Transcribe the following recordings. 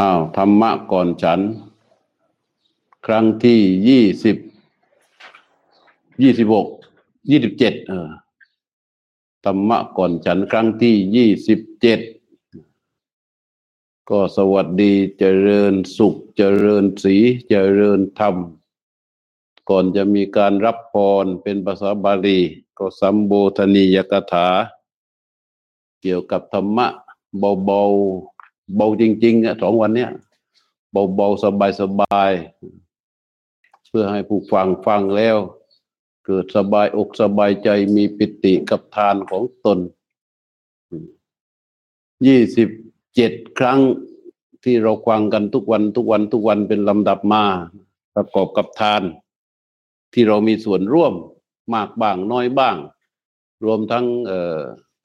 อ้าวธรรมะก่อนฉัน ครั้งที่ยี่สิบยี่สิบหกยี่สิบเจ็ดเออธรรมะก่อนฉันครั้งที่ยี่สิบเจ็ดก็สวัสดีเจริญสุขเจริญสีเจริญธรรม ก่อนจะมีการรับพรเป็นภาษาบาลี ก็สัมโบธนียกถา เกี่ยวกับธรรมะเบาๆ เบาจริงๆเนี่ยสองวันเนี้ยเบาๆสบายๆเพื่อให้ผู้ฟังฟังแล้ว เกิดสบายอกสบายใจมีปิติกับทานของตนยี่สิบเจ็ดครั้งที่เราฟังกันทุกวันทุกวันทุกวันเป็นลำดับมา ประกอบกับทาน ที่เรามีส่วนร่วมมากบ้างน้อยบ้าง รวมทั้ง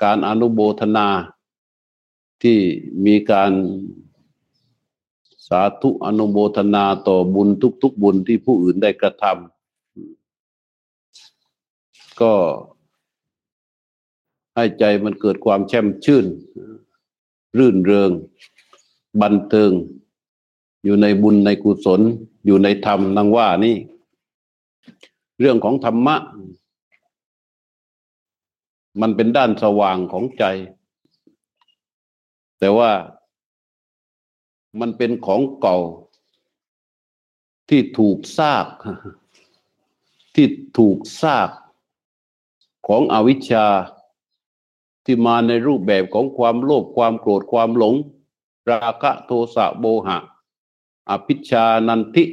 การอนุโบทนา ที่มีการสาธุอนุโมทนาต่อบุญทุก ๆ บุญที่ผู้อื่นได้กระทำก็ให้ใจมันเกิดความแช่มชื่น รื่นเริง บันเทิง อยู่ในบุญในกุศล อยู่ในธรรมนังว่านี่ เรื่องของธรรมะ มันเป็นด้านสว่างของใจ แต่ว่ามันเป็นของเก่า ที่ถูกซาก ที่ถูกซากของอวิชชาที่มาในรูปแบบของความโลภความโกรธความหลง ราคะโทสะโบหะ อภิชานันทิ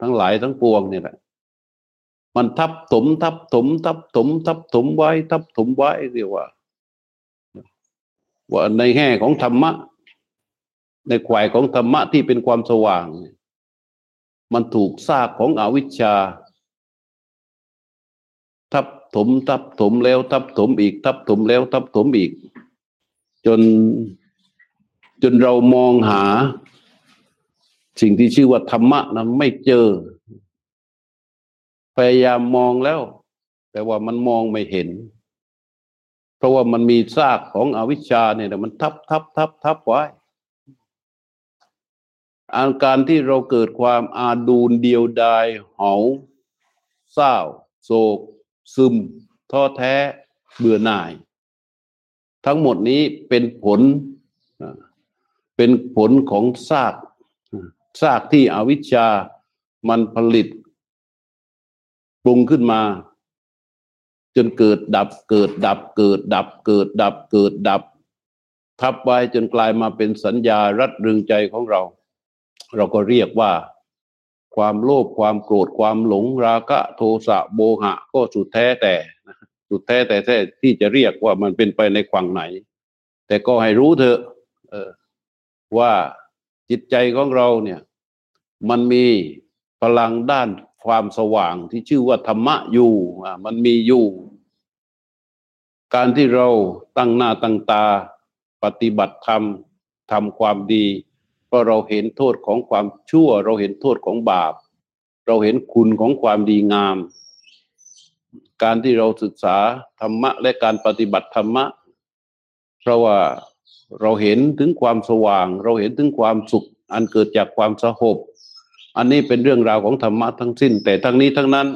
ทั้งหลายทั้งปวงนี่แหละมันทับถมทับถมทับถมทับถมไว้ ทับถมไว้เรียกว่า ว่าในแง่ของธรรมะ ในขวายของธรรมะที่เป็นความสว่าง มันถูกซากของอวิชชา ทับถมทับถมแล้ว ทับถมอีก ทับถมแล้ว ทับถมอีก จนจนเรามองหา สิ่งที่ชื่อว่าธรรมะนะไม่เจอ พยายามมองแล้ว แต่ว่ามันมองไม่เห็น เพราะว่ามันมีซากของอวิชชาเนี่ยมันทับทับทับทับไว้อาการที่เราเกิดความอาดูนเดียวดายเหาเศร้า โศก ซึม ท้อแท้ เบื่อหน่าย ทั้งหมดนี้เป็นผล เป็นผลของซากซากที่อวิชชามันผลิตปรุงขึ้นมา จนเกิดดับเกิดดับเกิดดับเกิดดับเกิดดับ ทับไว้จนกลายมาเป็นสัญญารัดรึงใจของเรา เราก็เรียกว่า ความโลภความโกรธความหลงราคะโทสะโบหะ ก็สุดแท้แต่สุดแท้แต่แท้ที่จะเรียกว่ามันเป็นไปในฝั่งไหน แต่ก็ให้รู้เถอะว่าจิตใจของเราเนี่ย มันมีพลังด้าน ความสว่างที่ชื่อว่าธรรมะอยู่มันมีอยู่ การที่เราตั้งหน้าตั้งตา ปฏิบัติธรรมทำความดี เพราะเราเห็นโทษของความชั่ว เราเห็นโทษของบาป เราเห็นคุณของความดีงาม การที่เราศึกษาธรรมะและการปฏิบัติธรรมะ เพราะว่าเราเห็นถึงความสว่าง เราเห็นถึงความสุขอันเกิดจากความสงบ อันนี้เป็นเรื่องราวของธรรมะทั้งสิ้น แต่ทั้งนี้ทั้งนั้น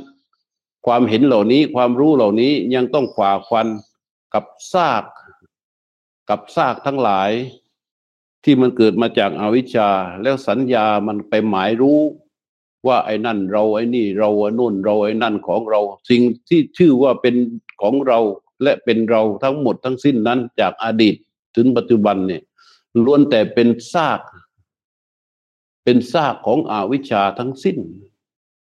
ความเห็นเหล่านี้ความรู้เหล่านี้ยังต้องขวาควันกับซาก กับซากทั้งหลาย ที่มันเกิดมาจากอาวิชชา แล้วสัญญามันไปหมายรู้ ว่าไอ้นั่นเราไอ้นี่เราไอ้นู่นเราไอ้นั่นของเรา สิ่งที่ชื่อว่าเป็นของเราและเป็นเราทั้งหมดทั้งสิ้นนั้นจากอดีตถึงปัจจุบันเนี่ยล้วนแต่เป็นซาก เป็นซากของอวิชชาทั้งสิ้น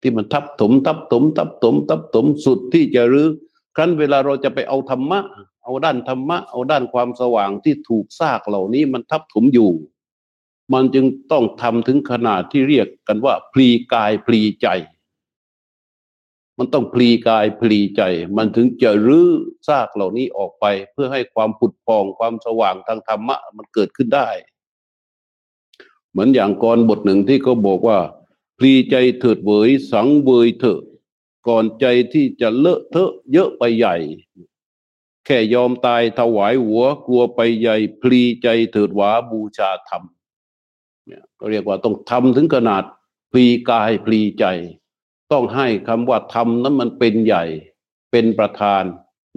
ที่มันทับถม ทับถม ทับถม ทับถมสุดที่จะรื้อครั้นเวลาเราจะไปเอาธรรมะ เอาด้านธรรมะ เอาด้านความสว่างที่ถูกซากเหล่านี้มันทับถมอยู่ มันจึงต้องทำถึงขนาดที่เรียกกันว่า พลีกายพลีใจ มันต้องพลีกายพลีใจ มันถึงจะรื้อซากเหล่านี้ออกไป เพื่อให้ความผุดพองความสว่างทางธรรมะ มันเกิดขึ้นได้ เหมือนอย่างกรบทหนึ่งที่เขาบอกว่าพลีใจเถิดเวยสังเวยเถอะก่อนใจที่จะเลอะเทอะเยอะไปใหญ่ แค่ยอมตายถวายหัวกลัวไปใหญ่พลีใจเถิดหวาบูชาธรรมเนี่ยก็เรียกว่าต้องทำถึงขนาดพลีกายพลีใจ ต้องให้คำว่าทำนั้นมันเป็นใหญ่ เป็นประธาน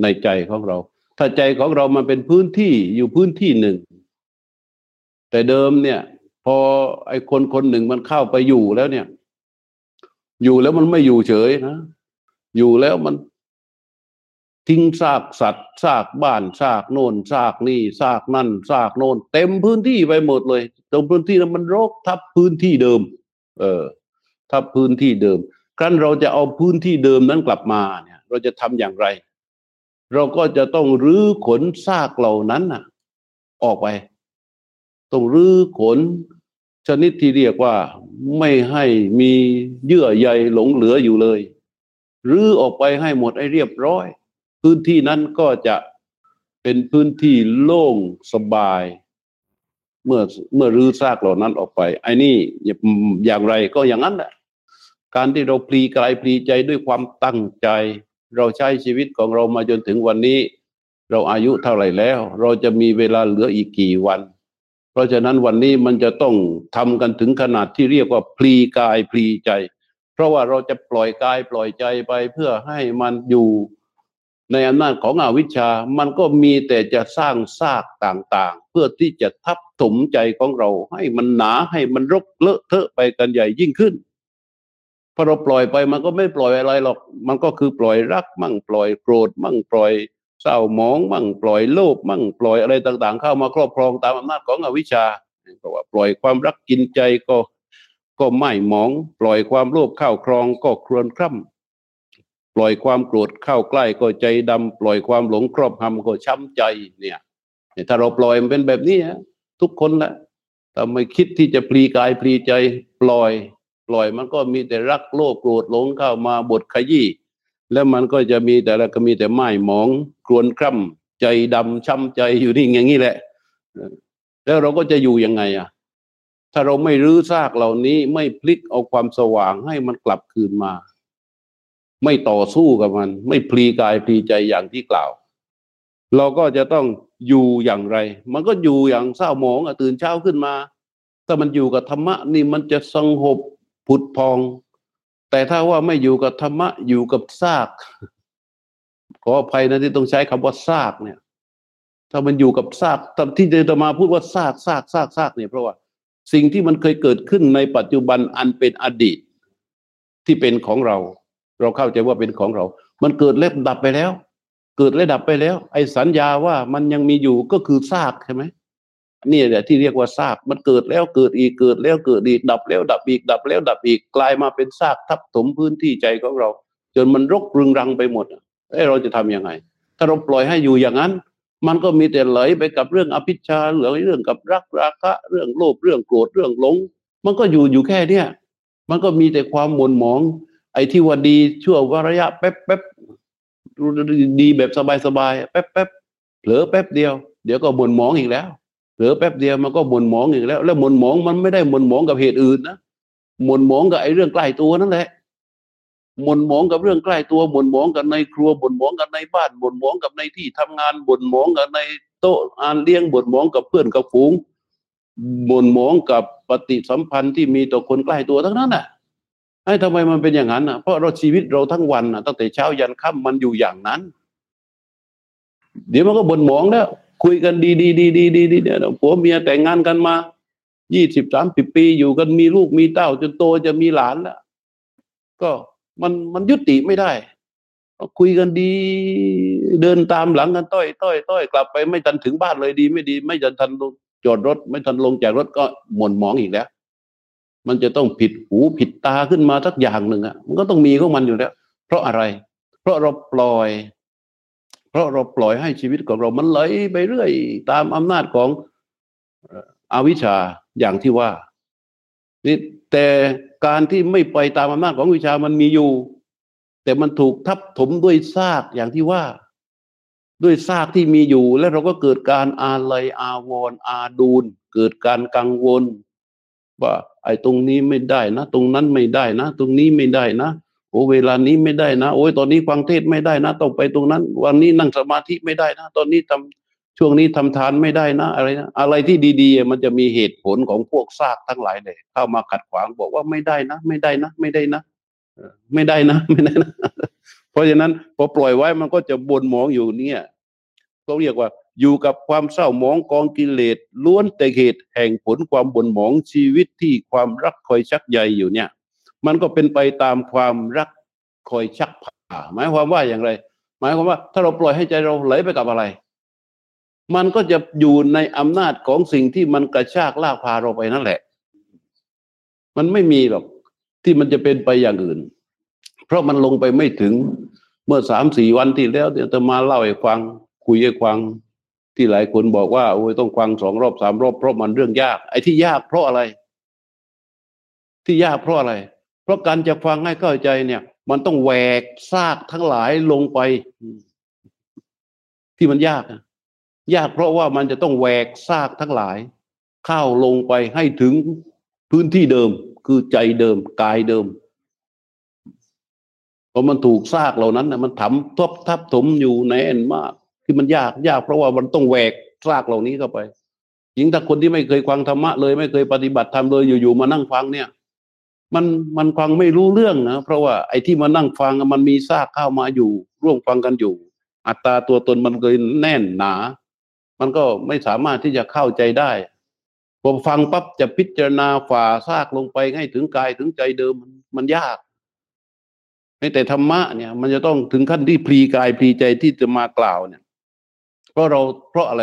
ในใจของเรา ถ้าใจของเรามันเป็นพื้นที่อยู่พื้นที่หนึ่ง แต่เดิมเนี่ย พอไอ้คนคนหนึ่งมันเข้าไปอยู่แล้วเนี่ย อยู่แล้วมันไม่อยู่เฉยนะ อยู่แล้วมันทิ้งซากสัตว์ซากบ้านซากโน่นซากนี่ซากนั่นซากโน่นเต็มพื้นที่ไปหมดเลยตรงพื้นที่นั้นมันรกทับพื้นที่เดิม เออ ทับพื้นที่เดิม ครั้นเราจะเอาพื้นที่เดิมนั้นกลับมาเนี่ย เราจะทำอย่างไร เราก็จะต้องรื้อขนซากเหล่านั้นน่ะ ออกไป ต้องรื้อขน ชนิดที่เรียกว่าไม่ให้มีเยื่อใยหลงเหลืออยู่เลยรื้อออกไปให้หมดให้เรียบร้อย พื้นที่นั้นก็จะเป็นพื้นที่โล่งสบาย เมื่อเมื่อรื้อซากเหล่านั้นออกไป ไอ้นี่อย่างไรก็อย่างนั้นแหละการที่เราพลีกายพลีใจด้วยความตั้งใจ เราใช้ชีวิตของเรามาจนถึงวันนี้ เราอายุเท่าไหร่แล้ว เราจะมีเวลาเหลืออีกกี่วัน เพราะฉะนั้นวันนี้มันจะต้องทำกันถึงขนาดที่เรียกว่าพลีกายพลีใจ เพราะว่าเราจะปล่อยกายปล่อยใจไปเพื่อให้มันอยู่ในอำนาจของอวิชชา มันก็มีแต่จะสร้างซากต่างๆ เพื่อที่จะทับถมใจของเรา ให้มันหนาให้มันรกเลอะเทอะไปกันใหญ่ยิ่งขึ้นพอเราปล่อยไปมันก็ไม่ปล่อยอะไรหรอก มันก็คือปล่อยรัก มั่งปล่อยโกรธ มั่งปล่อย เศร้าหมองมั่งปล่อยโลภมั่งปล่อยอะไรต่าง ๆ เข้ามาครอบครองตามอำนาจของอวิชชาเพราะว่าปล่อยความรักกินใจก็ก็ไม่หมอง ปล่อยความโลภเข้าครองก็ครวนคร่ำปล่อยความโกรธเข้าใกล้ก็ใจดำปล่อยความหลงครอบงำก็ช้ำใจเนี่ยถ้าเราปล่อยมันเป็นแบบนี้ทุกคนละแต่ไม่คิดที่จะพลีกายพลีใจ ปล่อย ปล่อยมันก็มีแต่รักโลภโกรธหลงเข้ามาบทขยี้แล้วมันก็จะมีแต่ละก็มีแต่ไม้หมอง กรวนคร่ำใจดำช้ำใจอยู่นี่อย่างนี้แหละ แล้วเราก็จะอยู่ยังไงอะ ถ้าเราไม่รื้อซากเหล่านี้ไม่พลิกเอาความสว่างให้มันกลับคืนมา ไม่ต่อสู้กับมัน ไม่พลีกายพลีใจอย่างที่กล่าว เราก็จะต้องอยู่อย่างไร มันก็อยู่อย่างเศร้าหมองตื่นเช้าขึ้นมา ถ้ามันอยู่กับธรรมะนี่มันจะสงบผุดพอง แต่ถ้าว่าไม่อยู่กับธรรมะอยู่กับซาก ขออภัยนะที่ต้องใช้คำว่าซากเนี่ย ถ้ามันอยู่กับซากที่จะมาพูดว่าซากซากซากซากเนี่ยเพราะว่าสิ่งที่มันเคยเกิดขึ้นในปัจจุบันอันเป็นอดีตที่เป็นของเรา เราเข้าใจว่าเป็นของเรา มันเกิดเล็บดับไปแล้ว เกิดและดับไปแล้ว ไอ้สัญญาว่ามันยังมีอยู่ก็คือซากใช่ไหมนี่แหละที่เรียกว่าซากมันเกิดแล้วเกิดอีกเกิดแล้วเกิดอีกดับแล้วดับอีกดับแล้วดับอีกกลายมาเป็นซากทับถมพื้นที่ใจของเรา จนมันรกรึงรังไปหมด เอ้เราจะทํำยังไง ถ้าเราปล่อยให้อยู่อย่างนั้น มันก็มีแต่ไหลไปกับเรื่องอภิชาเหลือเรื่องกับรักราคะ เรื่องโลภเรื่องโกรธเรื่องหลง มันก็อยู่อยู่แค่เนี้ยมันก็มีแต่ความหม่นหมอง ไอ้ที่ว่าดีชั่ววระยะแป๊บแป๊บดีแบบสบายสบายแป๊บแป๊บเผลอแป๊บเดียว เดี๋ยวก็บ่นหมองอีกแล้วเผลอแป๊บเดียวมันก็บ่นหมองอีกแล้ว แล้วบ่นหมองมันไม่ได้บ่นหมองกับเหตุอื่นนะบ่นหมองกับไอ้เรื่องใกล้ตัวนั่นแหละ บ่นหมองกับเรื่องใกล้ตัวบ่นหมองกับในครัวบ่นหมองกับในบ้านบ่นหมองกับในที่ทำงานบ่นหมองกับในโต๊ะอานเลี้ยงบ่นหมองกับเพื่อนกับฝูงบ่นหมองกับปฏิสัมพันธ์ที่มีต่อคนใกล้ตัวทั้งนั้นน่ะไอ้ทำไมมันเป็นอย่างนั้นอะเพราะเราชีวิตเราทั้งวันอะตั้งแต่เช้ายันค่ำมันอยู่อย่างนั้น เดี๋ยวมันก็บ่นหมองแล้ว คุยกันดีดีดีดีดีดีเนี่ยผัวเมียแต่งงานกันมายี่สิบสามสิบปีอยู่กันมีลูกมีเต้าจนโตจะมีหลานแล้วก็ มันมันยุติไม่ได้คุยกันดี เดินตามหลังกันต้อยต้อยต้อยกลับไปไม่ทันถึงบ้านเลยดี ไม่ดี ไม่ทันจอดรถ ไม่ทันลงจากรถก็หม่นหมองอีกแล้ว มันจะต้องผิดหูผิดตาขึ้นมาสักอย่างหนึ่งอะมันก็ต้องมีของมันอยู่แล้ว เพราะอะไร เพราะเราปล่อย เพราะเราปล่อยให้ชีวิตของเรามันไหลไปเรื่อย ตามอำนาจของอวิชชาอย่างที่ว่านี่แต่ การที่ไม่ไปตามอำนาจของวิชามันมีอยู่ แต่มันถูกทับถมด้วยซากอย่างที่ว่า ด้วยซากที่มีอยู่ แล้วเราก็เกิดการอาลัยอาวรออาดูลเกิดการกังวล ว่า ไอ้ตรงนี้ไม่ได้นะ ตรงนั้นไม่ได้นะ ตรงนี้ไม่ได้นะโอ้เวลานี้ไม่ได้นะ โอ้ยตอนนี้ฟังเทศไม่ได้นะ ต้องไปตรงนั้น วันนี้นั่งสมาธิไม่ได้นะ ตอนนี้ท ช่วงนี้ทำทานไม่ได้นะ อะไรนะอะไรที่ดีๆ มันจะมีเหตุผลของพวกซากทั้งหลายเลยเข้ามาขัดขวางบอกว่าไม่ได้นะ ไม่ได้นะ ไม่ได้นะไม่ได้นะไม่ได้นะ เพราะฉะนั้นพอปล่อยไว้มันก็จะบนหมองอยู่เนี่ยเขาเรียกว่า อยู่กับความเศร้าหมองกองกิเลสล้วนแต่เหตุแห่งผลความบนหมองชีวิตที่ความรักคอยชักใยอยู่เนี่ย มันก็เป็นไปตามความรักคอยชักพาหมายความว่าอย่างไร หมายความว่า ถ้าเราปล่อยให้ใจเราไหลไปกับอะไร มันก็จะอยู่ในอำนาจของสิ่งที่มันกระชากลากพาเราไปนั่นแหละ มันไม่มีหรอกที่มันจะเป็นไปอย่างอื่น เพราะมันลงไปไม่ถึงเมื่อสามสี่วันที่แล้วเดี๋ยวจะมาเล่าให้ฟัง คุยให้ฟัง ที่หลายคนบอกว่าโอ้ยต้องฟังสองรอบสามรอบเพราะมันเรื่องยากไอ้ที่ยากเพราะอะไร ที่ยากเพราะอะไร เพราะการจะฟังให้เข้าใจเนี่ย มันต้องแหวกซากทั้งหลายลงไป ที่มันยาก ยากเพราะว่ามันจะต้องแหวกซากทั้งหลาย เข้าลงไปให้ถึงพื้นที่เดิม คือใจเดิมกายเดิมพราะมันถูกซากเหล่านั้นนะมันถมทบทับถมอยู่แน่นมากที่มันยากยากเพราะว่ามันต้องแหวกซากเหล่านี้เข้าไปยิ่งถ้าคนที่ไม่เคยฟังธรรมะเลยไม่เคยปฏิบัติธรรมเลยอยู่ๆมานั่งฟังเนี่ย มันมันฟังไม่รู้เรื่องนะเพราะว่าไอ้ที่มานั่งฟังมันมีซากเข้ามาอยู่ ร่วมฟังกันอยู่ อัตตาตัวตนมันเลยแน่นหนา มันก็ไม่สามารถที่จะเข้าใจได้พอฟังปั๊บจะพิจารณาฝ่าซากลงไปให้ถึงกายถึงใจเดิมมันยากแต่ธรรมะเนี่ย มันจะต้องถึงขั้นที่พลีกายพลีใจที่จะมากล่าวเนี่ย เพราะเราเพราะอะไร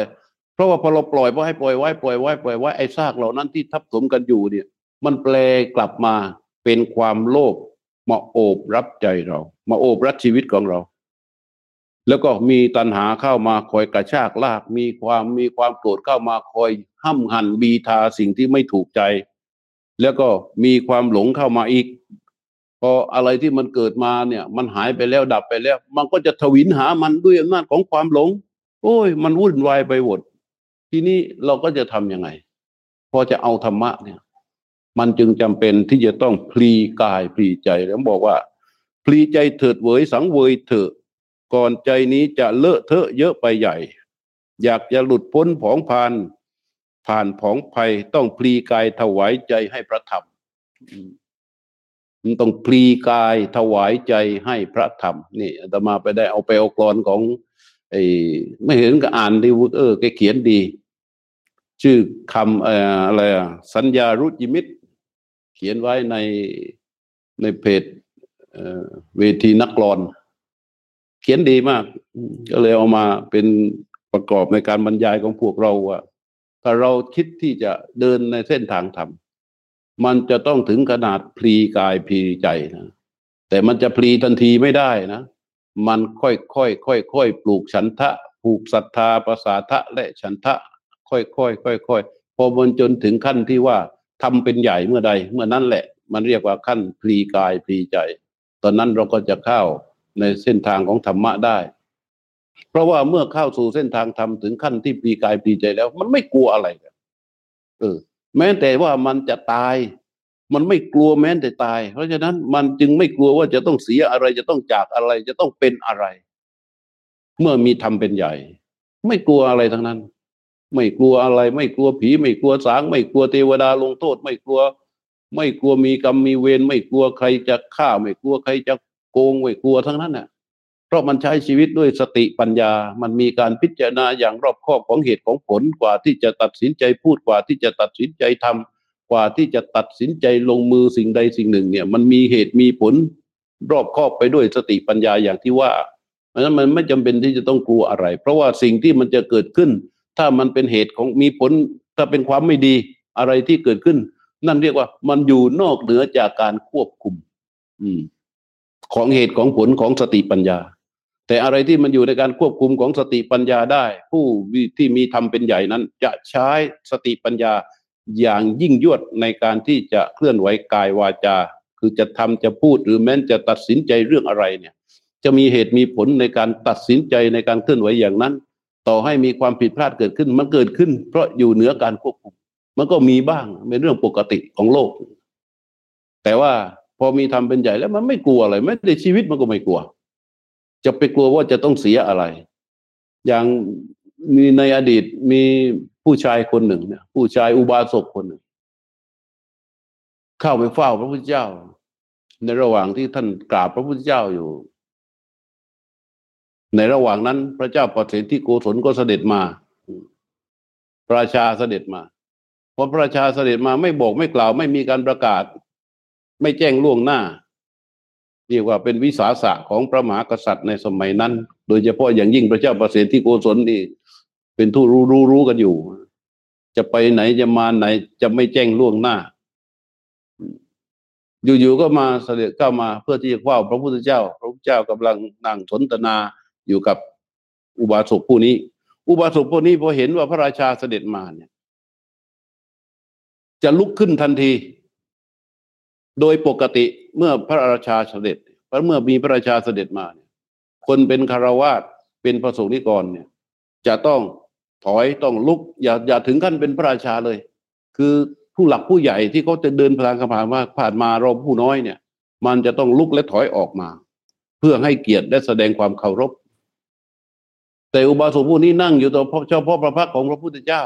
เพราะว่าพอเราปล่อยว่าให้ปล่อยไว้ปล่อยไว้ปล่อยไว้ไอ้ซากเหล่านั้นที่ทับถมกันอยู่เนี่ย มันแปลกลับมาเป็นความโลภมาโอบรับใจเรา มาโอบรับชีวิตของเรา แล้วก็มีตัณหาเข้ามาคอยกระชากลาก มีความมีความโกรธเข้ามาคอยห้ำหันบีทาสิ่งที่ไม่ถูกใจ แล้วก็มีความหลงเข้ามาอีก พออะไรที่มันเกิดมาเนี่ย มันหายไปแล้วดับไปแล้ว มันก็จะทวินหามันด้วยอำนาจของความหลง โอ้ย มันวุ่นวายไปหมดทีนี้เราก็จะทำยังไง พอจะเอาธรรมะเนี่ย มันจึงจำเป็นที่จะต้องพลีกายพลีใจแล้วบอกว่าพลีใจเถิดเวยสังเวยเถอะ ก่อนใจนี้จะเลอะเทอะเยอะไปใหญ่ อยากจะหลุดพ้นผองผ่าน ผ่านผองภัยต้องพลีกายถวายใจให้พระธรรมมันต้องพลีกายถวายใจให้พระธรรมนี่อาตมาไปได้เอาไปเอากรอนของไอ้ไม่เห็นก็อ่านดีวุฒเออแกเขียนดี ชื่อคำอะไรอะสัญญารุจิมิต เขียนไว้ในในเพจเวทีนักกรอน เขียนดีมาก ก็เลยเอามาเป็นประกอบในการบรรยายของพวกเราว่าถ้าเราคิดที่จะเดินในเส้นทางธรรมมันจะต้องถึงขนาดพลีกายพลีใจนะแต่มันจะพลีทันทีไม่ได้นะ มันค่อยค่อยค่อยค่อยปลูกฉันทะผูกศรัทธาประสาทะและฉันทะ ค่อยค่อยค่อยค่อยพอมันจนถึงขั้นที่ว่าทำเป็นใหญ่เมื่อใด เมื่อนั้นแหละ มันเรียกว่าขั้นพลีกายพลีใจ ตอนนั้นเราก็จะเข้า ในเส้นทางของธรรมะได้ เพราะว่าเมื่อเข้าสู่เส้นทางธรรมถึงขั้นที่พลีกายพลีใจแล้ว มันไม่กลัวอะไรเออ แม้แต่ว่ามันจะตาย มันไม่กลัวแม้แต่ตาย เพราะฉะนั้นมันจึงไม่กลัวว่าจะต้องเสียอะไรจะต้องจากอะไร จะต้องเป็นอะไร เมื่อมีทำเป็นใหญ่ ไม่กลัวอะไรทั้งนั้น ไม่กลัวอะไร ไม่กลัวผี ไม่กลัวสาง ไม่กลัวเทวดาลงโทษ ไม่กลัวไม่กลัวมีกรรมมีเวรไม่กลัวใครจะฆ่า ไม่กลัวใครจะ โกงไม่กลัวทั้งนั้นน่ะเพราะมันใช้ชีวิตด้วยสติปัญญา มันมีการพิจารณาอย่างรอบคอบของเหตุของผลกว่าที่จะตัดสินใจพูดกว่าที่จะตัดสินใจทำกว่าที่จะตัดสินใจลงมือสิ่งใดสิ่งหนึ่ง เนี่ย มันมีเหตุมีผลรอบคอบไปด้วยสติปัญญาอย่างที่ว่าเพราะนั้นมันไม่จำเป็นที่จะต้องกลัวอะไร เพราะว่าสิ่งที่มันจะเกิดขึ้น ถ้ามันเป็นเหตุของมีผล ถ้าเป็นความไม่ดีอะไรที่เกิดขึ้น นั่นเรียกว่ามันอยู่นอกเหนือจากการควบคุม อืม ของเหตุของผลของสติปัญญา แต่อะไรที่มันอยู่ในการควบคุมของสติปัญญาได้ ผู้ที่มีธรรมเป็นใหญ่นั้น จะใช้สติปัญญาอย่างยิ่งยวดในการที่จะเคลื่อนไหวกายวาจา คือจะทำจะพูดหรือแม้นจะตัดสินใจเรื่องอะไรเนี่ย จะมีเหตุมีผลในการตัดสินใจในการเคลื่อนไหวอย่างนั้น ต่อให้มีความผิดพลาดเกิดขึ้นมันเกิดขึ้น เพราะอยู่เหนือการควบคุม มันก็มีบ้างเป็นเรื่องปกติของโลก แต่ว่า พอมีทำเป็นใหญ่แล้วมันไม่กลัวอะไรไม่ได้ชีวิตมันก็ไม่กลัว จะไปกลัวว่าจะต้องเสียอะไร อย่างมีในอดีตมีผู้ชายคนหนึ่งเนี่ย ผู้ชายอุบาสกคนหนึ่ง เข้าไปเฝ้าพระพุทธเจ้า ในระหว่างที่ท่านกราบพระพุทธเจ้าอยู่ ในระหว่างนั้น พระเจ้าปเสนที่โกศลก็เสด็จมาพระราชาเสด็จมาพอพระราชาเสด็จมาไม่บอกไม่กล่าว ไม่มีการประกาศ ไม่แจ้งล่วงหน้าเรียกว่าเป็นวิสาสะของพระมหากษัตริย์ในสมัยนั้น โดยเฉพาะอย่างยิ่งพระเจ้าประเสริฐที่โกศลนี่ เป็นทูรู้รู้รู้กันอยู่ จะไปไหนจะมาไหน จะไม่แจ้งล่วงหน้า อยู่ๆก็มาเสด็จเข้ามาเพื่อที่จะเฝ้าพระพุทธเจ้า พระพุทธเจ้ากำลังนั่งสนทนาอยู่กับอุบาสกผู้นี้ อุบาสกผู้นี้พอเห็นว่าพระราชาเสด็จมาเนี่ย จะลุกขึ้นทันที โดยปกติเมื่อพระราชาเสด็จพระเมื่อมีพระราชาเสด็จมาเนี่ยคนเป็นคารวาสเป็นพระสงฆ์นิกรเนี่ย จะต้องถอยต้องลุก อย่าอย่าถึงขั้นเป็นพระราชาเลย คือผู้หลักผู้ใหญ่ที่เขาจะเดินพลางผ่านมาผ่านมาเราผู้น้อยเนี่ย มันจะต้องลุกและถอยออกมา เพื่อให้เกียรติและแสดงความเคารพ แต่อุบาสกผู้นี้นั่งอยู่ต่อพระเจ้าพ่อพระพักของพระพุทธเจ้า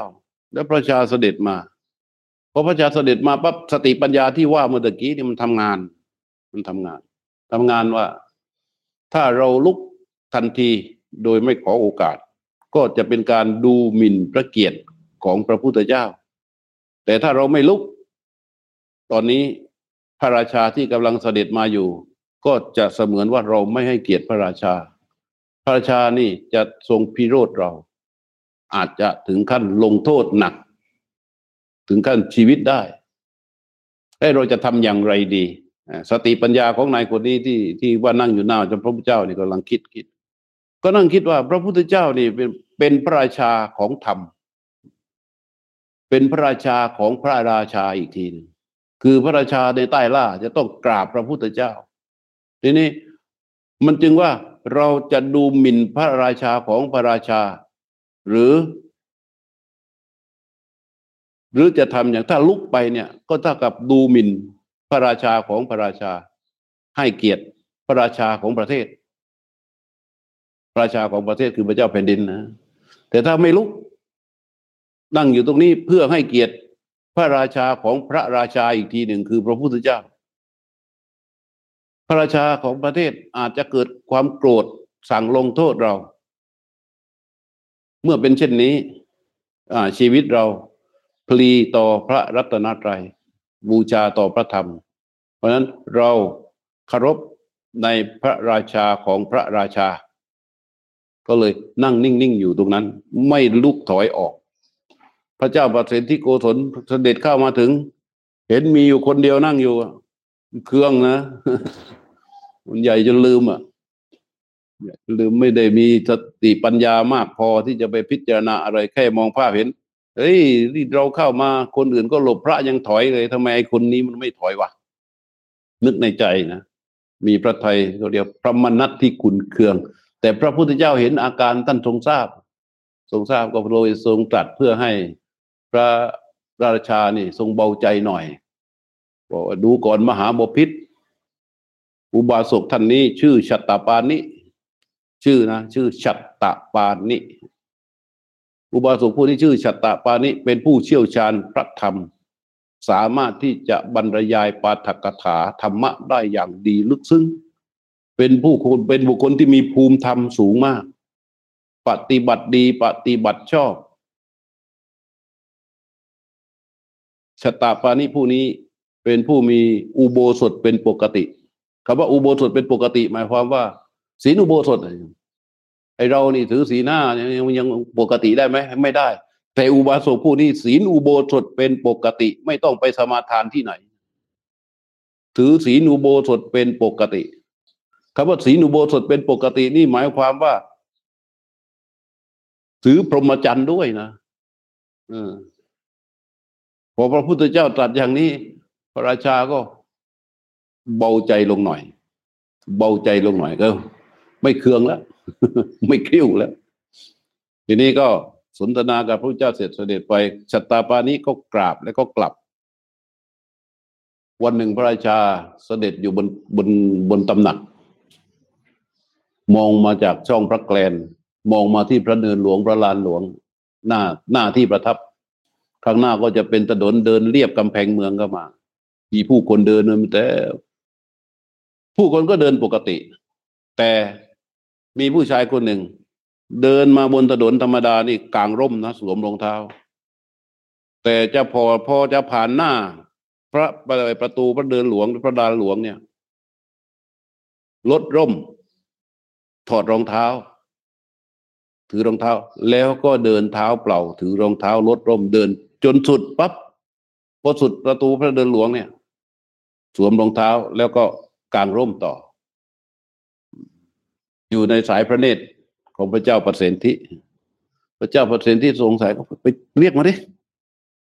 และพระชาเสด็จมา พอพระชาเสด็จมาปั๊บสติปัญญาที่ว่าเมื่อตะกี้นี่มันทำงาน มันทำงานทำงานว่า ถ้าเราลุกทันทีโดยไม่ขอโอกาส ก็จะเป็นการดูหมิ่นพระเกียรติของพระพุทธเจ้า แต่ถ้าเราไม่ลุก ตอนนี้พระราชาที่กำลังเสด็จมาอยู่ ก็จะเสมือนว่าเราไม่ให้เกียรติพระราชา พระราชานี่จะทรงพิโรธเรา อาจจะถึงขั้นลงโทษหนัก ถึงขั้นชีวิตได้ให้เราจะทำอย่างไรดี สติปัญญาของนายคนนี้ที่ที่ว่านั่งอยู่หน้าจนพระพุทธเจ้านี่กำลังคิดคิด ก็นั่งคิดว่า พระพุทธเจ้านี่เป็นเป็นพระราชาของธรรม เป็นพระราชาของพระราชาอีกทีนึงคือพระราชาในใต้ล่าจะต้องกราบพระพุทธเจ้า ทีนี้มันจึงว่าเราจะดูหมิ่นพระราชาของพระราชา หรือ หรือจะทำอย่างถ้าลุกไปเนี่ยก็เท่ากับดูหมิ่นพระราชาของพระราชา ให้เกียรติพระราชาของประเทศ พระราชาของประเทศคือพระเจ้าแผ่นดินนะแต่ถ้าไม่ลุกนั่งอยู่ตรงนี้เพื่อให้เกียรติพระราชาของพระราชาอีกทีหนึ่งคือพระพุทธเจ้า พระราชาของประเทศอาจจะเกิดความโกรธสั่งลงโทษเรา เมื่อเป็นเช่นนี้ชีวิตเรา พลีต่อพระรัตนตรัย บูชาต่อพระธรรม เพราะนั้นเราเคารพในพระราชาของพระราชา ก็เลยนั่งนิ่งๆอยู่ตรงนั้น ไม่ลุกถอยออก พระเจ้าประเสนที่โกศลเสด็จเข้ามาถึง เห็นมีอยู่คนเดียวนั่งอยู่ เครื่องนะมันใหญ่จนลืมอะลืมไม่ได้มีสติปัญญามากพอที่จะไปพิจารณาอะไรแค่มองภาพเห็น เฮ้ยเราเข้ามาคนอื่นก็หลบพระยังถอยเลยทำไมไอ้คนนี้มันไม่ถอยวะนึกในใจนะมีพระไทยเขาเรียกพระมนัตที่ขุนเคือง แต่พระพุทธเจ้าเห็นอาการท่านทรงทราบ ทรงทราบก็โดยทรงตรัสเพื่อให้พระราชานี่ทรงเบาใจหน่อยบอกว่าดูก่อนมหาบพิษอุบาสกท่านนี้ ชื่อชัตตาปานิชื่อนะ ชื่อชัตตาปานิ อุบาสกผู้ที่ชื่อชัตตปานิเป็นผู้เชี่ยวชาญพระธรรม สามารถที่จะบรรยายปาฐกถาธรรมะได้อย่างดีลึกซึ้งเป็นผู้คนเป็นบุคคลที่มีภูมิธรรมสูงมาก ปฏิบัติดีปฏิบัติชอบชตาปานิผู้นี้เป็นผู้มีอุโบสถเป็นปกติคำว่าอุโบสถเป็นปกติ หมายความว่าศีลอุโบสถ ไอเรานี่ถือศีลหน้ายังยังปกติได้ไหมไม่ได้ แต่อุบาสกผู้นี้ศีลอุโบสถเป็นปกติ ไม่ต้องไปสมาทานที่ไหน ถือศีลอุโบสถเป็นปกติคำว่าศีลอุโบสถเป็นปกตินี่หมายความว่า ถือพรหมจรรย์ด้วยนะอพอพระพุทธเจ้าตรัสอย่างนี้ พระราชาก็เบาใจลงหน่อย เบาใจลงหน่อยก็ ไม่เคืองแล้ว ไม่คิ้วแล้ว ทีนี้ก็สนทนากับพระเจ้าเสร็จเสด็จไปชัตตาปานี้ก็กราบแล้วก็กลับ วันหนึ่งพระราชาเสด็จอยู่บนบนบนตำหนัก มองมาจากช่องพระแกลน มองมาที่พระเนินหลวงพระลานหลวง หน้าหน้าที่ประทับ ข้างหน้าก็จะเป็นถนนเดินเรียบกำแพงเมืองก็มา มีผู้คนเดินเนแต่ ผู้คนก็เดินปกติ แต่ มีผู้ชายคนหนึ่ง เดินมาบนถนนธรรมดานี่กลางร่มนะสวมรองเท้า แต่จะพอพอจะผ่านหน้า พระประตูพระเดินหลวงพระดานหลวงเนี่ยลดร่ม ถอดรองเท้า ถือรองเท้า แล้วก็เดินเท้าเปล่า ถือรองเท้าลดร่มเดิน จนสุดปั๊บพอสุดประตูพระเดินหลวงเนี่ย สวมรองเท้าแล้วก็กางร่มต่อ อยู่ในสายพระเนตรของพระเจ้าประสิทธิพระเจ้าประสิทธิสงสัยก็ไปเรียกมาดิ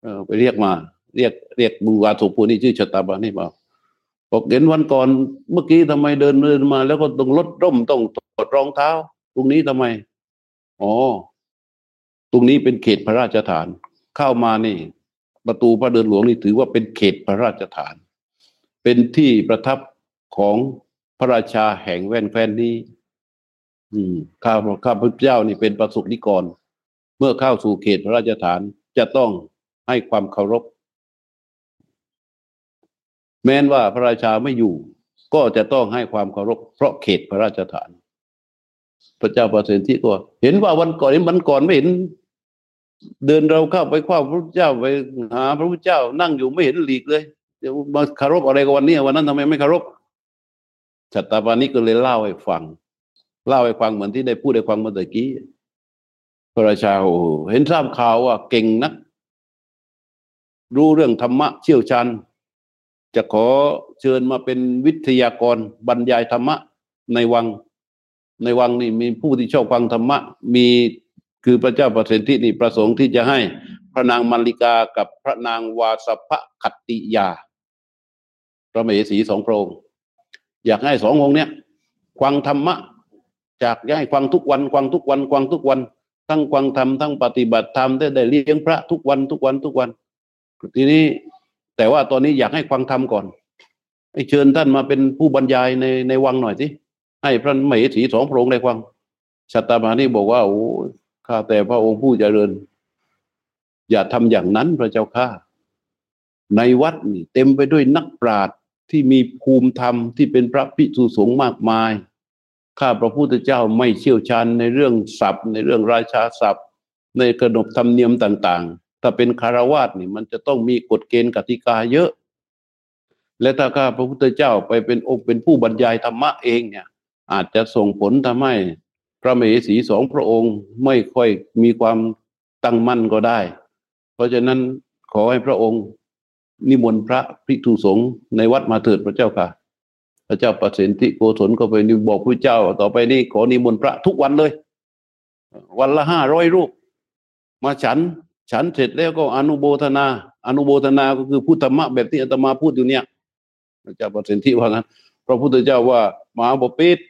เออไปเรียกมา เรียกเรียกบุวาสุภูนี่ชื่อชะตาบานี่มาบอกเห็นวันก่อนเมื่อกี้ทำไมเดินเดินมา แล้วก็ต้องลดร่มต้องถอดรองเท้าตรงนี้ทำไมอ๋อตรงนี้เป็นเขตพระราชฐาน เข้ามานี่ ประตูพระเดินหลวงนี่ถือว่าเป็นเขตพระราชฐาน เป็นที่ประทับของพระราชาแห่งแว่นแคว้นนี้ อืมข้าข้าพเจ้านี่เป็นประสบนิกร เมื่อเข้าสู่เขตพระราชฐานจะต้องให้ความเคารพ แม้นว่าพระราชาไม่อยู่ ก็จะต้องให้ความเคารพ เพราะเขตพระราชฐาน พระเจ้าประสิทธิก็เห็นว่าวันก่อนเห็นวันก่อนไม่เห็น เดินเราเข้าไปคว้าพระพุทธเจ้าไปหา พระพุทธเจ้านั่งอยู่ไม่เห็นหลีกเลยจะมาคารพอะไรกันวันนี้วันนั้นทำไมไม่คารพชัตตาปานิก็เลยเล่าให้ฟัง เล่าให้ฟังเหมือนที่ได้พูดให้ฟังเมื่อตะกี้พระราชาโอ้เห็นทราบข่าวว่าเก่งนัก รู้เรื่องธรรมะเชี่ยวชาญจะขอเชิญมาเป็นวิทยากรบรรยายธรรมะในวัง ในวังนี่มีผู้ที่ชอบฟังธรรมะ มีคือพระเจ้าประสิทธินี่ประสงค์ที่จะให้พระนางมัลลิกากับพระนางวาสภคัตติยา พระมเหสีสองพระองค์อยากให้สององค์เนี้ยฟังธรรมะ จากให้ฟังทุกวันฟังทุกวันฟังทุกวัน ทั้งฟังธรรมทั้งปฏิบัติธรรมได้ได้เลี้ยงพระทุกวันทุกวันทุกวันทีนี้แต่ว่าตอนนี้อยากให้ฟังธรรมก่อนให้เชิญท่านมาเป็นผู้บรรยายในในวังหน่อยสิให้พระมเหสีสองพระองค์ได้ฟังชัตตามานี่บอกว่าโอ้ข้าแต่พระองค์ผู้เจริญ อย่าทำอย่างนั้นพระเจ้าข้าในวัดนี่เต็มไปด้วยนักปราชญ์ที่มีภูมิธรรมที่เป็นพระภิกษุสงฆ์มากมาย ข้าพระพุทธเจ้าไม่เชี่ยวชาญในเรื่องศัพท์ ในเรื่องราชาศัพท์ ในขนบธรรมเนียมต่าง ๆ ถ้าเป็นคารวาสนี่มันจะต้องมีกฎเกณฑ์กติกาเยอะ และถ้าข้าพระพุทธเจ้าไปเป็นองค์เป็นผู้บรรยายธรรมะเองเนี่ยอาจจะส่งผลทำให้พระมเหสีสองพระองค์ไม่ค่อยมีความตั้งมั่นก็ได้ เพราะฉะนั้นขอให้พระองค์นิมนต์พระภิกษุสงฆ์ในวัดมาเถิดพระเจ้าค่ะ พระเจ้าประสิทธิโกศลก็ไปนิบอกพระเจ้า ต่อไปนี้ขอนิมนต์พระทุกวันเลย วันละห้าร้อยรูป มาฉัน ฉันเสร็จแล้วก็อนุโบทนา อนุโบทนาก็คือพุทธมะแบบที่อาตมาพูดอยู่เนี่ยพระเจ้าประสิทธิว่างั้นพระพุทธเจ้าว่ามหาบพิตร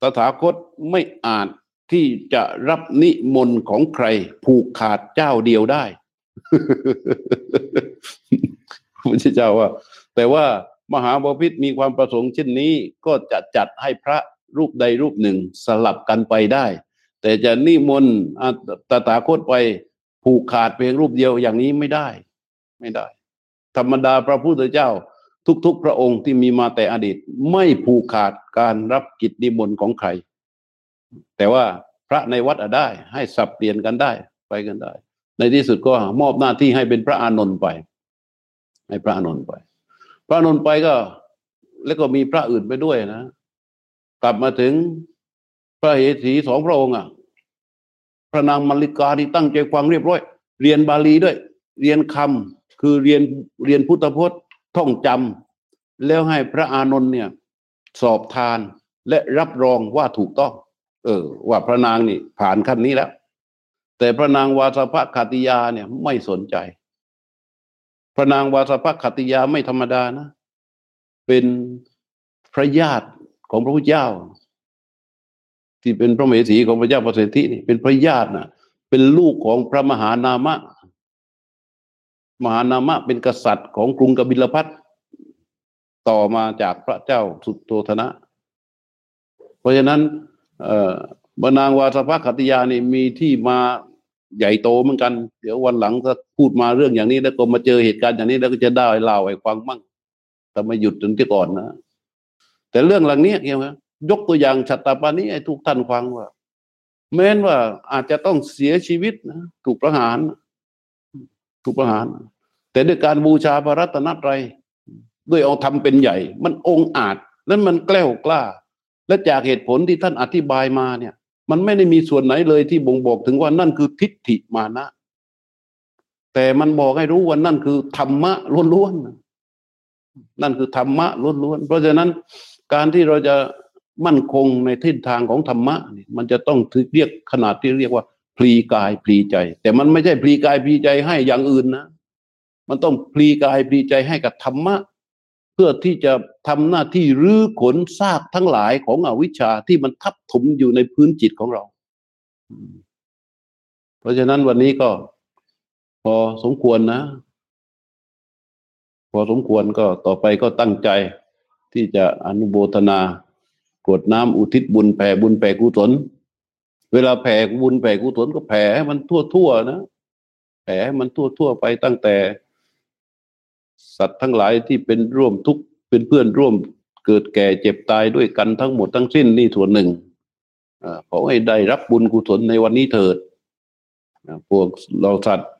ตถาคตไม่อาจที่จะรับนิมนต์ของใคร ผูกขาดเจ้าเดียวได้พระเจ้าว่า แต่ว่า มหาบพิตรมีความประสงค์เช่นนี้ ก็จะจัดให้พระรูปใดรูปหนึ่งสลับกันไปได้ แต่จะนิมนต์ตถาคตไปผูกขาดเพียงรูปเดียวอย่างนี้ไม่ได้ ไม่ได้ ธรรมดาพระพุทธเจ้าทุกๆ พระองค์ที่มีมาแต่อดีตไม่ผูกขาดการรับกิจนิมนต์ของใคร แต่ว่าพระในวัดอะได้ ให้สับเปลี่ยนกันได้ไปกันได้ ในที่สุดก็มอบหน้าที่ให้เป็นพระอานนท์ไป ให้พระอานนท์ไป พระนนไปก็ แล้วก็มีพระอื่นไปด้วยนะกลับมาถึงพระเหสีสองพระองค์อะ พระนางมัลลิกาที่ตั้งใจฟังเรียบร้อย เรียนบาลีด้วย เรียนคำคือเรียนเรียนพุทธพจน์ท่องจำแล้วให้พระอานนท์เนี่ย สอบทานและรับรองว่าถูกต้อง เออ ว่าพระนางนี่ผ่านขั้นนี้แล้ว แต่พระนางวาสภคติยาเนี่ยไม่สนใจ พระนางวาสภคติยาไม่ธรรมดานะ เป็นพระญาติของพระพุทธเจ้า ที่เป็นพระเมสีของพระเจ้าประสิทธินี่เป็นพระญาตินะเป็นลูกของพระมหานามะ มหานามะเป็นกษัตริย์ของกรุงกบิลพัทต่อมาจากพระเจ้าสุโธธนะ เพราะฉะนั้นบนางวาสภคติยานี่มีที่มา ใหญ่โตเหมือนกัน เดี๋ยววันหลังก็พูดมาเรื่องอย่างนี้แล้วก็มาเจอเหตุการณ์อย่างนี้แล้วก็จะได้เล่าให้ฟังมั่งแต่มาหยุดจนที่ก่อนนะ แต่เรื่องหลังนี้เกี่ยวกับยกตัวอย่างชัตตาปานี้ให้ทุกท่านฟังว่า แม้นว่าอาจจะต้องเสียชีวิตนะถูกประหาร ถูกประหาร แต่ด้วยการบูชาพระรัตนตรัยด้วยเอาทำเป็นใหญ่ มันองอาจ แล้วมันแกล้วกล้า และจากเหตุผลที่ท่านอธิบายมาเนี่ย มันไม่ได้มีส่วนไหนเลยที่บ่งบอกถึงว่านั่นคือทิฏฐิมานะ แต่มันบอกให้รู้ว่านั่นคือธรรมะล้วนๆนั่นคือธรรมะล้วนๆเพราะฉะนั้นการที่เราจะมั่นคงในทิศทางของธรรมะนี่มันจะต้องเรียกขนาดที่เรียกว่าพลีกายพลีใจ แต่มันไม่ใช่พลีกายพลีใจให้อย่างอื่นนะ มันต้องพลีกายพลีใจให้กับธรรมะ พื่อที่จะทำหน้าที่รื้อขนซากทั้งหลายของอวิชชาที่มันทับถมอยู่ในพื้นจิตของเรา เพราะฉะนั้นวันนี้ก็พอสมควรนะ พอสมควรก็ต่อไปก็ตั้งใจที่จะอนุโมทนากรวดน้ำอุทิศบุญแผ่บุญแผ่กุศล เวลาแผ่บุญแผ่กุศลก็แผ่ให้มันทั่วทั่วนะ แผ่ให้มันทั่วทั่วไปตั้งแต่ สัตว์ทั้งหลายที่เป็นร่วมทุกเป็นเพื่อนร่วมเกิดแก่เจ็บตายด้วยกันทั้งหมดทั้งสิ้นนี่ส่วนหนึ่งอขอให้ได้รับบุญกุศลในวันนี้เถิดพวกเราสัตว์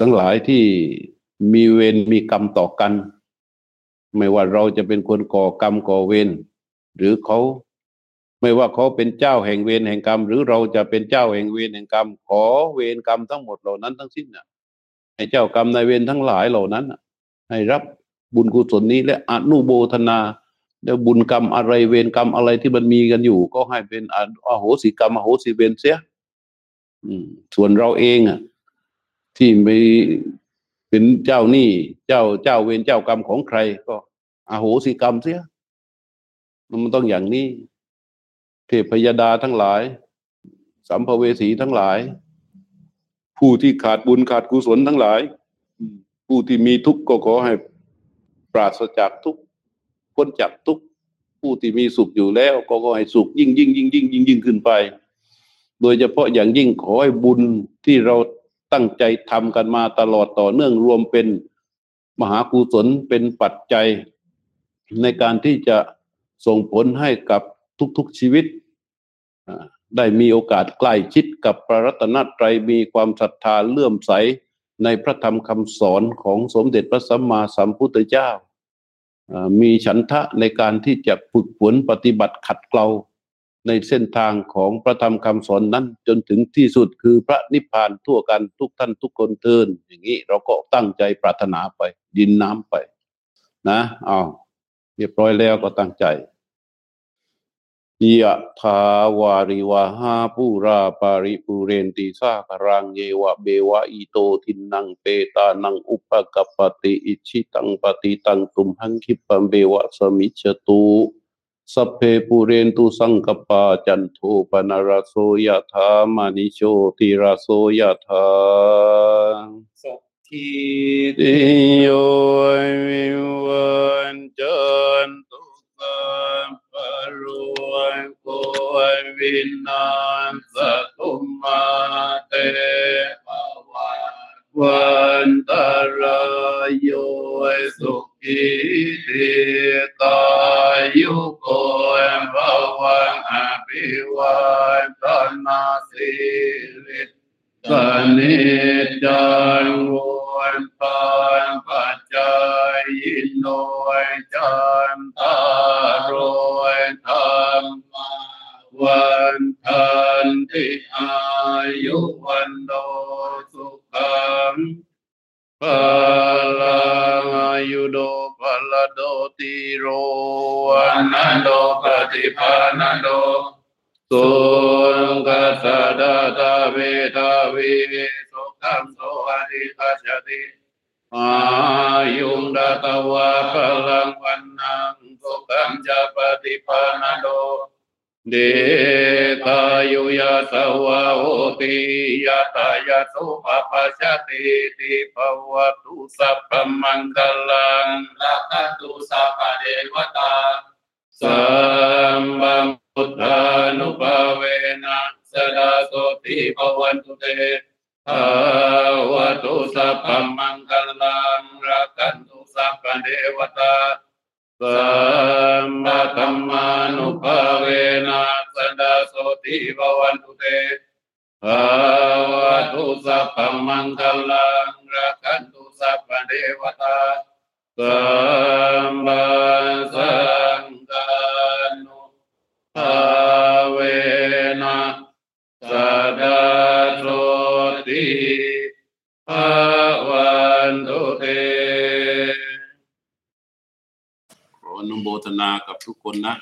ทั้งหลายที่มีเวรมีกรรมต่อกัน ไม่ว่าเราจะเป็นคนก่อกรรมก่อเวรหรือเขาไม่ว่าเขาเป็นเจ้าแห่งเวรแห่งกรรม หรือเราจะเป็นเจ้าแห่งเวรแห่งกรรม ขอเวรกรรมทั้งหมดเหล่านั้นทั้งสิ้นน่ะให้เจ้ากรรมนายเวรทั้งหลายเหล่านั้น ให้รับบุญกุศลนี้และอนุโบทนา แล้วบุญกรรมอะไรเวรกรรมอะไรที่มันมีกันอยู่ ก็ให้เป็นอโหสิกรรมอโหสิเวรเสียส่วนเราเองอะ ที่ไม่เป็นเจ้าหนี้เจ้าเจ้าเวรเจ้ากรรมของใคร ก็อโหสิกรรมเสียมันต้องอย่างนี้เทพยดาทั้งหลายสัมภเวสีทั้งหลาย ผู้ที่ขาดบุญขาดกุศลทั้งหลาย ผู้ที่มีทุกข์ก็ขอให้ปราศจากทุกข์พ้นจากทุกข์ผู้ที่มีสุขอยู่แล้ว ก็ขอให้สุขยิ่งยิ่งยิ่งยิ่งยิ่งยิ่งขึ้นไป โดยเฉพาะอย่างยิ่งขอให้บุญที่เราตั้งใจทำกันมาตลอดต่อเนื่องรวมเป็นมหากุศลเป็นปัจจัย ในการที่จะส่งผลให้กับทุกๆชีวิต ได้มีโอกาสใกล้ชิดกับพระรัตนตรัยมีความศรัทธาเลื่อมใส ในพระธรรมคำสอนของสมเด็จพระสัมมาสัมพุทธเจ้า มีฉันทะในการที่จะฝึกฝนปฏิบัติขัดเกลาในเส้นทางของพระธรรมคำสอนนั้นจนถึงที่สุดคือพระนิพพานทั่วกันทุกท่านทุกคนเทินอย่างนี้เราก็ตั้งใจปรารถนาไปดินน้ำไป นะเอาเรียบร้อยแล้วก็ตั้งใจ ยะทาวาริวหาปูราปาริปุเรนติสาครังเยวะเบวะอิโตทินังเปตานังอุปกปติอิชิตังปฏิตังตุมหังคิปัมเบวะสมิจตุสเพปุเรนตุสังกปาจันโทปนารโสยะธามานิโชติราโสยะธาสทิติโยวิวันจันตุ สัมปโกวินาสตุมาเตปวันตรายโยสุขิติตายุโกภวันอภิวันตนาสิริสนิจังวันปา ติอายุวันโนสุขังพลังอายุโดพลโดติโรวันนโดปฏิภาณโดสุกัสดาตาเวทาวิสุขังโสอริคัจติอายุงดาตวะพลังวันนังสุขังจะปฏิภาณโด เดตายุยาสวะโหติยาตายาสุภาปัชติติภวตุสัพพมังคลังลักตุสัพพเดวตาสัมบังพุทธานุภาเวนะสดาโสติภวันตุเตภาวะตุสัพพมังคลังรักขันตุสัพพเทวตา สัมมาธัมมานุภาเวนะสดาโสติภวันตุเตภาวะตุสัพพมังคลังรักขันตุสัพพเดวตาสัมมาสังฆานุภา นากับทุกคนนะ